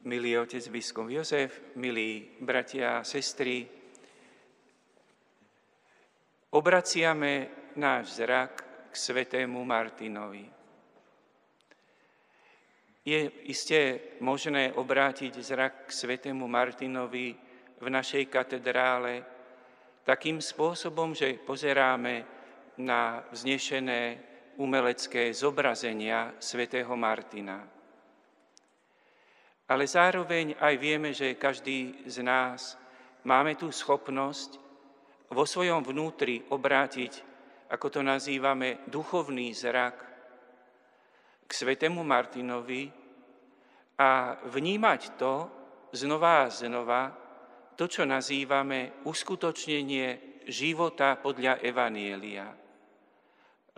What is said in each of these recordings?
Milý otec biskup Jozef, milí bratia a sestry, obraciame náš zrak k svetému Martinovi. Je iste možné obrátiť zrak k svetému Martinovi v našej katedrále takým spôsobom, že pozeráme na vznešené umelecké zobrazenia svätého Martina ale zároveň aj vieme, že každý z nás máme tú schopnosť vo svojom vnútri obrátiť, ako to nazývame, duchovný zrak k svetému Martinovi a vnímať to znova a znova, to, čo nazývame uskutočnenie života podľa Evanielia.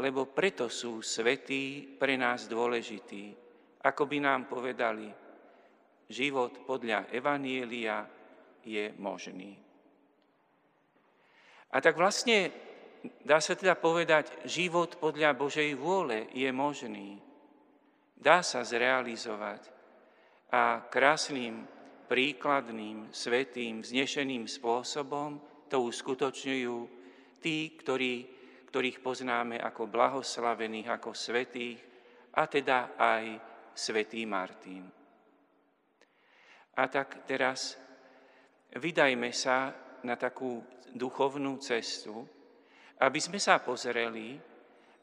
Lebo preto sú svetí pre nás dôležití, ako by nám povedali – život podľa Evanielia je možný. A tak vlastne dá sa teda povedať, život podľa Božej vôle je možný. Dá sa zrealizovať a krásnym, príkladným, svetým, vznešeným spôsobom to uskutočňujú tí, ktorí, ktorých poznáme ako blahoslavených, ako svetých, a teda aj svetý Martin. A tak teraz vydajme sa na takú duchovnú cestu, aby sme sa pozreli,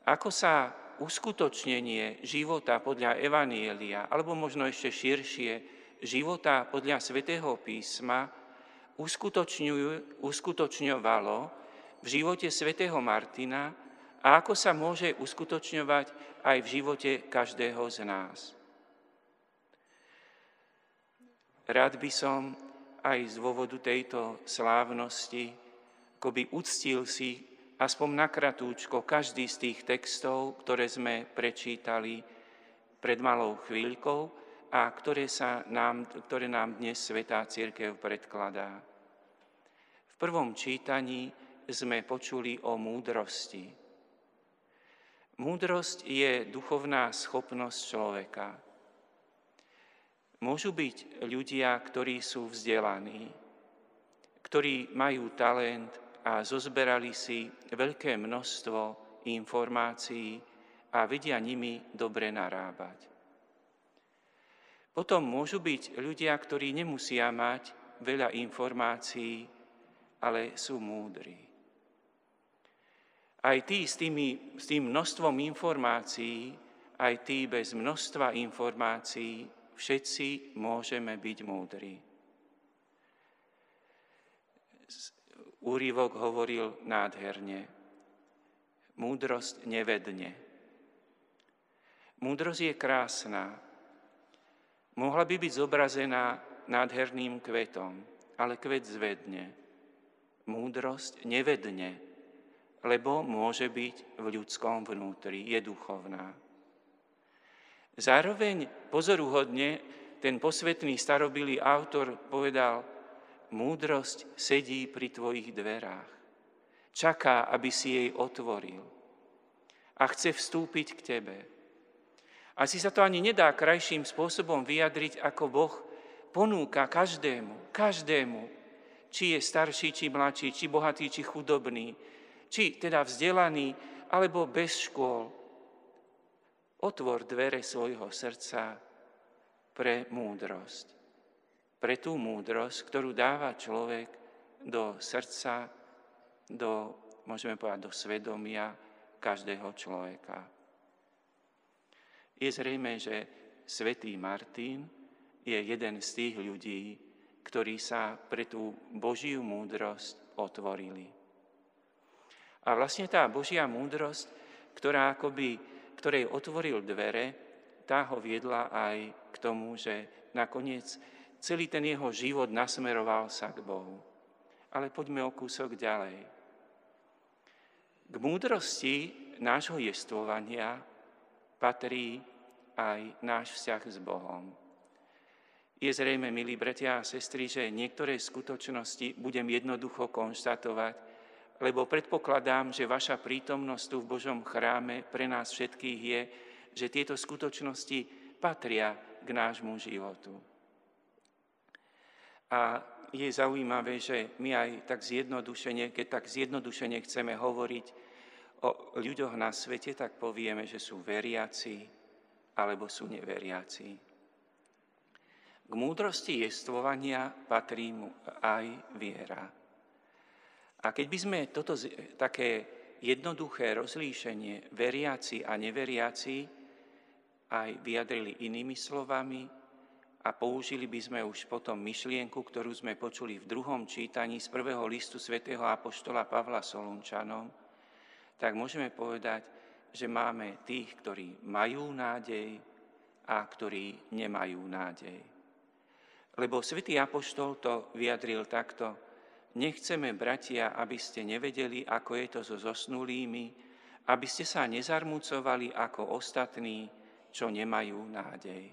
ako sa uskutočnenie života podľa Evanielia, alebo možno ešte širšie, života podľa svätého písma uskutočňovalo v živote svätého Martina a ako sa môže uskutočňovať aj v živote každého z nás. Rád by som aj z dôvodu tejto slávnosti akoby uctil si aspoň nakratúčko každý z tých textov, ktoré sme prečítali pred malou chvíľkou a ktoré, sa nám, ktoré nám dnes Svetá Církev predkladá. V prvom čítaní sme počuli o múdrosti. Múdrosť je duchovná schopnosť človeka. Môžu byť ľudia, ktorí sú vzdelaní, ktorí majú talent a zozberali si veľké množstvo informácií a vedia nimi dobre narábať. Potom môžu byť ľudia, ktorí nemusia mať veľa informácií, ale sú múdri. Aj tí s, tými, s tým množstvom informácií, aj tí bez množstva informácií všetci môžeme byť múdri. Úrivok hovoril nádherne. Múdrosť nevedne. Múdrosť je krásna. Mohla by byť zobrazená nádherným kvetom, ale kvet zvedne. Múdrosť nevedne, lebo môže byť v ľudskom vnútri, je duchovná. Zároveň pozoruhodne ten posvetný starobilý autor povedal, múdrosť sedí pri tvojich dverách. Čaká, aby si jej otvoril. A chce vstúpiť k tebe. Asi sa to ani nedá krajším spôsobom vyjadriť, ako Boh ponúka každému, každému, či je starší, či mladší, či bohatý, či chudobný, či teda vzdelaný, alebo bez škôl, Otvor dvere svojho srdca pre múdrosť. Pre tú múdrosť, ktorú dáva človek do srdca, do, môžeme povedať, do svedomia každého človeka. Je zrejme, že svätý Martin je jeden z tých ľudí, ktorí sa pre tú Božiu múdrosť otvorili. A vlastne tá Božia múdrosť, ktorá akoby ktorej otvoril dvere, tá ho viedla aj k tomu, že nakoniec celý ten jeho život nasmeroval sa k Bohu. Ale poďme o kúsok ďalej. K múdrosti nášho jestvovania patrí aj náš vzťah s Bohom. Je zrejme, milí bratia a sestry, že niektoré skutočnosti budem jednoducho konštatovať, lebo predpokladám, že vaša prítomnosť tu v Božom chráme pre nás všetkých je, že tieto skutočnosti patria k nášmu životu. A je zaujímavé, že my aj tak zjednodušene, keď tak zjednodušene chceme hovoriť o ľuďoch na svete, tak povieme, že sú veriaci alebo sú neveriaci. K múdrosti jestvovania patrí mu aj viera. A keď by sme toto také jednoduché rozlíšenie veriaci a neveriaci aj vyjadrili inými slovami, a použili by sme už potom myšlienku, ktorú sme počuli v druhom čítaní z prvého listu svätého Apoštola Pavla Solunčanom, tak môžeme povedať, že máme tých, ktorí majú nádej a ktorí nemajú nádej. Lebo svätý Apoštol to vyjadril takto, nechceme, bratia, aby ste nevedeli, ako je to so zosnulými, aby ste sa nezarmúcovali ako ostatní, čo nemajú nádej.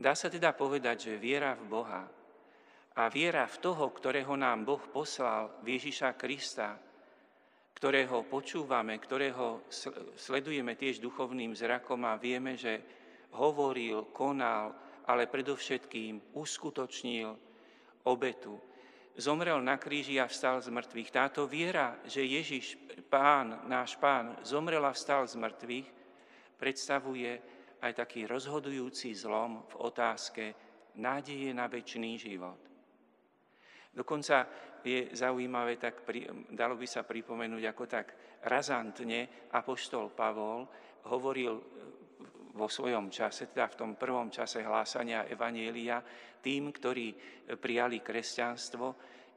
Dá sa teda povedať, že viera v Boha a viera v toho, ktorého nám Boh poslal, Ježiša Krista, ktorého počúvame, ktorého sledujeme tiež duchovným zrakom a vieme, že hovoril, konal, ale predovšetkým uskutočnil obetu. Zomrel na kríži a vstal z mŕtvych. Táto viera, že Ježiš, Pán, náš Pán, zomrel a vstal z mŕtvych, predstavuje aj taký rozhodujúci zlom v otázke nádeje na väčší život. Dokonca je zaujímavé, tak pri, dalo by sa pripomenúť, ako tak razantne apoštol Pavol hovoril vo svojom čase, teda v tom prvom čase hlásania Evanielia, tým, ktorí prijali kresťanstvo,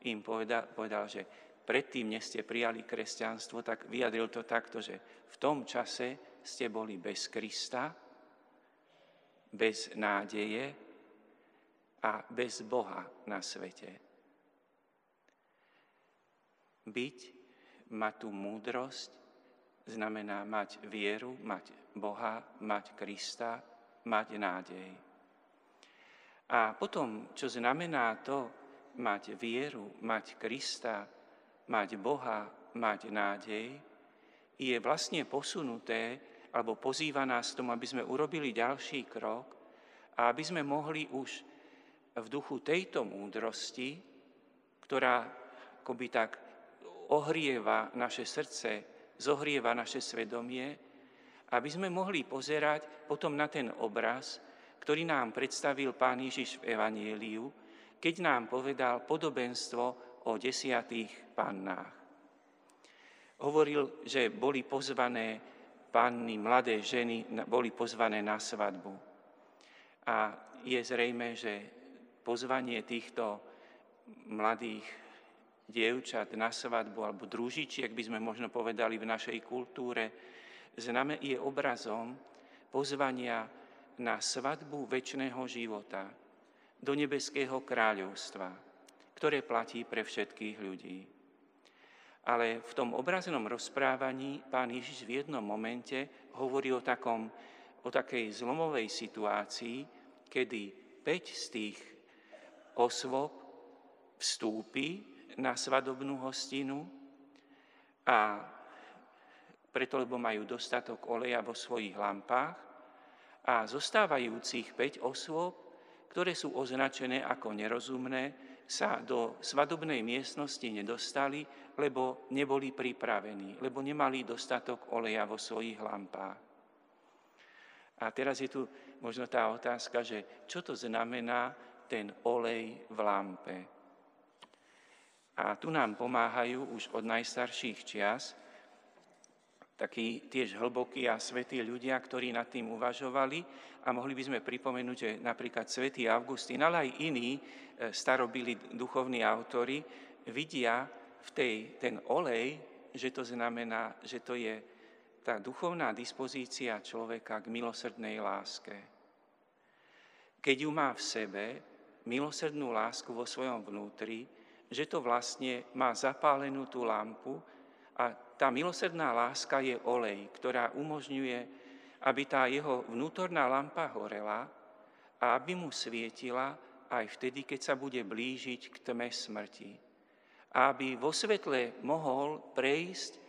im povedal, povedal, že predtým, než ste prijali kresťanstvo, tak vyjadril to takto, že v tom čase ste boli bez Krista, bez nádeje a bez Boha na svete. Byť, mať tú múdrosť, znamená mať vieru, mať Boha, mať Krista, mať nádej. A potom, čo znamená to, mať vieru, mať Krista, mať Boha, mať nádej, je vlastne posunuté alebo pozýva nás tomu, aby sme urobili ďalší krok a aby sme mohli už v duchu tejto múdrosti, ktorá akoby tak ohrieva naše srdce, zohrieva naše svedomie, aby sme mohli pozerať potom na ten obraz, ktorý nám predstavil Pán Ježiš v Evanieliu, keď nám povedal podobenstvo o desiatých pannách. Hovoril, že boli pozvané panny, mladé ženy boli pozvané na svadbu. A je zrejme, že pozvanie týchto mladých dievčat na svadbu alebo družičiek, by sme možno povedali v našej kultúre, je obrazom pozvania na svadbu väčšného života do nebeského kráľovstva, ktoré platí pre všetkých ľudí. Ale v tom obraznom rozprávaní pán Ježiš v jednom momente hovorí o, takom, o takej zlomovej situácii, kedy 5 z tých osôb vstúpi na svadobnú hostinu a preto, lebo majú dostatok oleja vo svojich lampách a zostávajúcich 5 osôb, ktoré sú označené ako nerozumné, sa do svadobnej miestnosti nedostali, lebo neboli pripravení, lebo nemali dostatok oleja vo svojich lampách. A teraz je tu možno tá otázka, že čo to znamená ten olej v lampe. A tu nám pomáhajú už od najstarších čias takí tiež hlbokí a svetí ľudia, ktorí nad tým uvažovali a mohli by sme pripomenúť, že napríklad svätý Augustín, ale aj iní e, starobili duchovní autory vidia v tej, ten olej, že to znamená, že to je tá duchovná dispozícia človeka k milosrdnej láske. Keď ju má v sebe, milosrdnú lásku vo svojom vnútri, že to vlastne má zapálenú tú lampu a tá milosrdná láska je olej, ktorá umožňuje, aby tá jeho vnútorná lampa horela a aby mu svietila aj vtedy, keď sa bude blížiť k tme smrti. A aby vo svetle mohol prejsť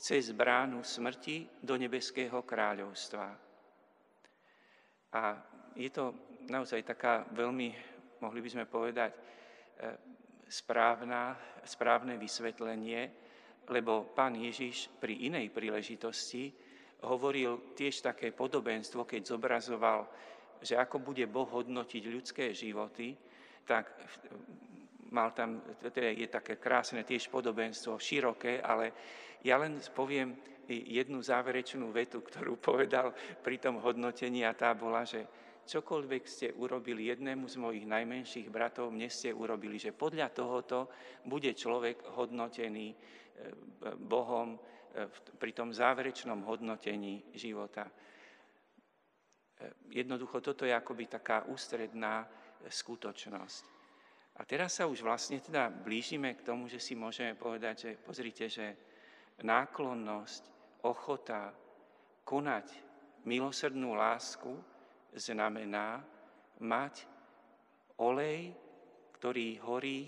cez bránu smrti do nebeského kráľovstva. A je to naozaj taká veľmi mohli by sme povedať, e, správna, správne vysvetlenie, lebo pán Ježiš pri inej príležitosti hovoril tiež také podobenstvo, keď zobrazoval, že ako bude Boh hodnotiť ľudské životy, tak mal tam, teda je také krásne tiež podobenstvo, široké, ale ja len poviem jednu záverečnú vetu, ktorú povedal pri tom hodnotení a tá bola, že čokoľvek ste urobili jednému z mojich najmenších bratov, mne ste urobili, že podľa tohoto bude človek hodnotený e, Bohom e, pri tom záverečnom hodnotení života. E, jednoducho toto je akoby taká ústredná skutočnosť. A teraz sa už vlastne teda blížime k tomu, že si môžeme povedať, že pozrite, že náklonnosť, ochota konať milosrdnú lásku znamená mať olej, ktorý horí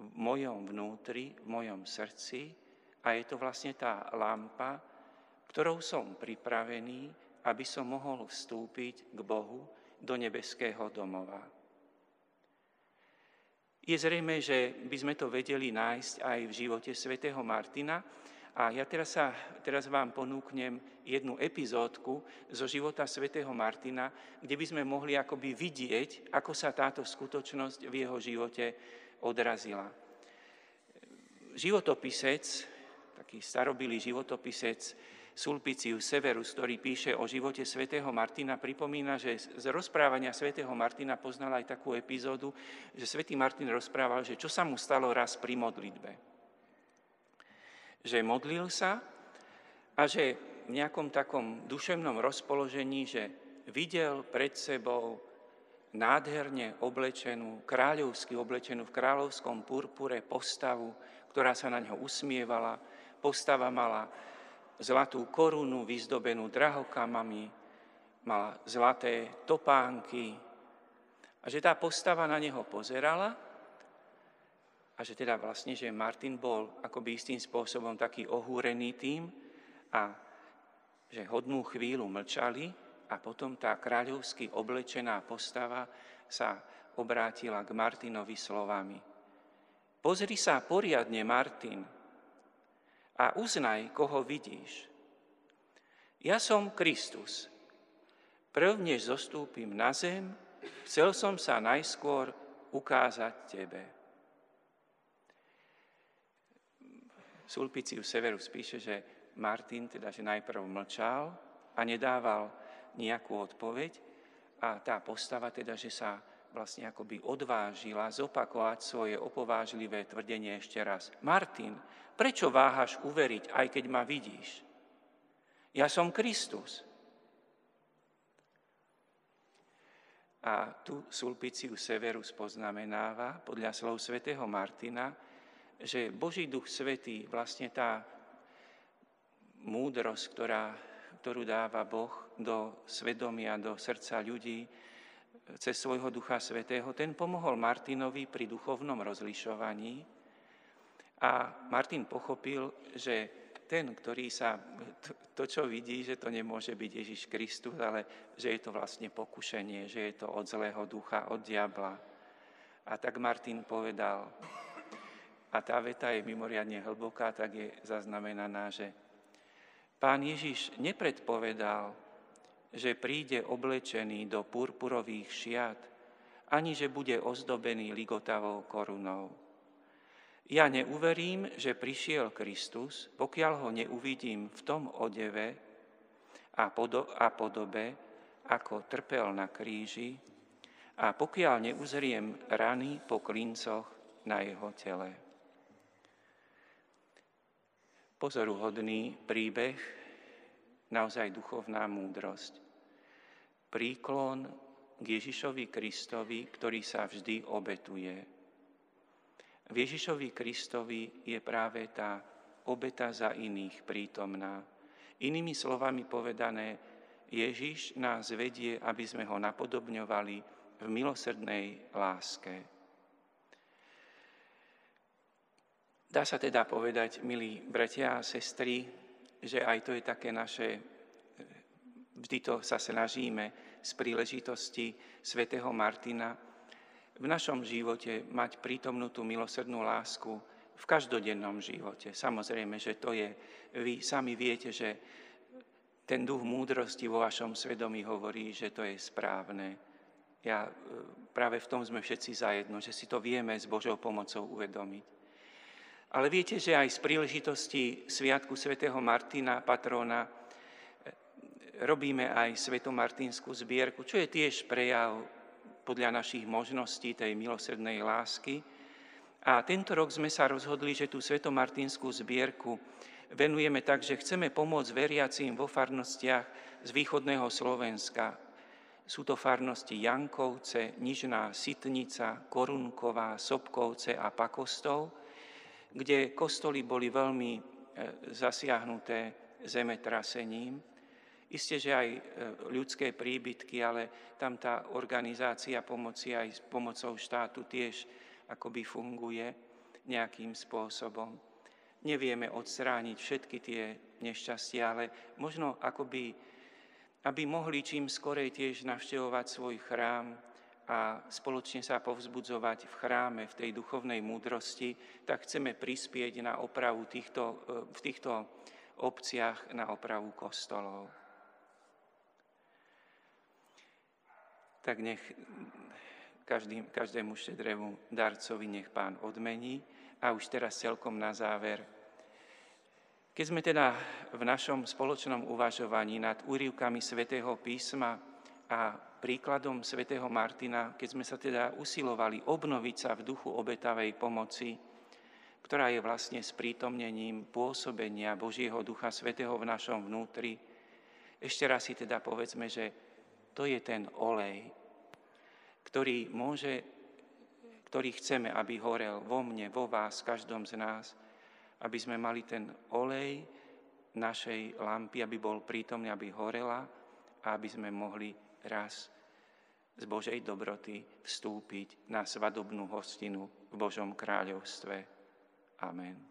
v mojom vnútri, v mojom srdci a je to vlastne tá lampa, ktorou som pripravený, aby som mohol vstúpiť k Bohu do nebeského domova. Je zrejme, že by sme to vedeli nájsť aj v živote svätého Martina, a ja teraz, sa, teraz vám ponúknem jednu epizódku zo života svätého Martina, kde by sme mohli akoby vidieť, ako sa táto skutočnosť v jeho živote odrazila. Životopisec, taký starobilý životopisec Sulpicius Severus, ktorý píše o živote svätého Martina, pripomína, že z rozprávania svätého Martina poznal aj takú epizódu, že svätý Martin rozprával, že čo sa mu stalo raz pri modlitbe že modlil sa a že v nejakom takom duševnom rozpoložení, že videl pred sebou nádherne oblečenú, kráľovsky oblečenú v kráľovskom purpure postavu, ktorá sa na ňo usmievala. Postava mala zlatú korunu vyzdobenú drahokamami, mala zlaté topánky a že tá postava na neho pozerala a že teda vlastne, že Martin bol akoby istým spôsobom taký ohúrený tým a že hodnú chvíľu mlčali a potom tá kráľovsky oblečená postava sa obrátila k Martinovi slovami. Pozri sa poriadne, Martin, a uznaj, koho vidíš. Ja som Kristus. Prv, než zostúpim na zem, chcel som sa najskôr ukázať tebe. Sulpicius Severus píše, že Martin teda, že najprv mlčal a nedával nejakú odpoveď a tá postava teda, že sa vlastne akoby odvážila zopakovať svoje opovážlivé tvrdenie ešte raz. Martin, prečo váhaš uveriť, aj keď ma vidíš? Ja som Kristus. A tu Sulpicius Severus poznamenáva, podľa slov svätého Martina, že Boží duch svetý, vlastne tá múdrosť, ktorá, ktorú dáva Boh do svedomia, do srdca ľudí cez svojho ducha svetého, ten pomohol Martinovi pri duchovnom rozlišovaní a Martin pochopil, že ten, ktorý sa, to, čo vidí, že to nemôže byť Ježiš Kristus, ale že je to vlastne pokušenie, že je to od zlého ducha, od diabla. A tak Martin povedal, a tá veta je mimoriadne hlboká, tak je zaznamenaná, že pán Ježiš nepredpovedal, že príde oblečený do purpurových šiat, ani že bude ozdobený ligotavou korunou. Ja neuverím, že prišiel Kristus, pokiaľ ho neuvidím v tom odeve a, podobe, ako trpel na kríži, a pokiaľ neuzriem rany po klincoch na jeho tele pozoruhodný príbeh, naozaj duchovná múdrosť. Príklon k Ježišovi Kristovi, ktorý sa vždy obetuje. V Ježišovi Kristovi je práve tá obeta za iných prítomná. Inými slovami povedané, Ježiš nás vedie, aby sme ho napodobňovali v milosrdnej láske. Dá sa teda povedať, milí bratia a sestry, že aj to je také naše, vždy to sa snažíme z príležitosti svätého Martina, v našom živote mať prítomnú tú milosrdnú lásku v každodennom živote. Samozrejme, že to je, vy sami viete, že ten duch múdrosti vo vašom svedomí hovorí, že to je správne. Ja, e, práve v tom sme všetci zajedno, že si to vieme s Božou pomocou uvedomiť. Ale viete, že aj z príležitosti Sviatku svätého Martina, patrona, robíme aj svetomartinskú zbierku, čo je tiež prejav podľa našich možností tej milosrdnej lásky. A tento rok sme sa rozhodli, že tú svetomartinskú zbierku venujeme tak, že chceme pomôcť veriacím vo farnostiach z východného Slovenska. Sú to farnosti Jankovce, Nižná Sitnica, Korunková, Sobkovce a Pakostov – kde kostoly boli veľmi e, zasiahnuté zemetrasením. Isté, že aj e, ľudské príbytky, ale tam tá organizácia pomoci aj s pomocou štátu tiež akoby funguje nejakým spôsobom. Nevieme odstrániť všetky tie nešťastia, ale možno akoby, aby mohli čím skorej tiež navštevovať svoj chrám, a spoločne sa povzbudzovať v chráme, v tej duchovnej múdrosti, tak chceme prispieť na opravu týchto, e, v týchto obciach na opravu kostolov. Tak nech každý, každému štedrému darcovi nech pán odmení. A už teraz celkom na záver. Keď sme teda v našom spoločnom uvažovaní nad úrivkami svätého písma a príkladom svätého Martina, keď sme sa teda usilovali obnoviť sa v duchu obetavej pomoci, ktorá je vlastne sprítomnením pôsobenia Božieho Ducha Svetého v našom vnútri, ešte raz si teda povedzme, že to je ten olej, ktorý môže, ktorý chceme, aby horel vo mne, vo vás, každom z nás, aby sme mali ten olej našej lampy, aby bol prítomný, aby horela a aby sme mohli raz z Božej dobroty vstúpiť na svadobnú hostinu v Božom kráľovstve. Amen.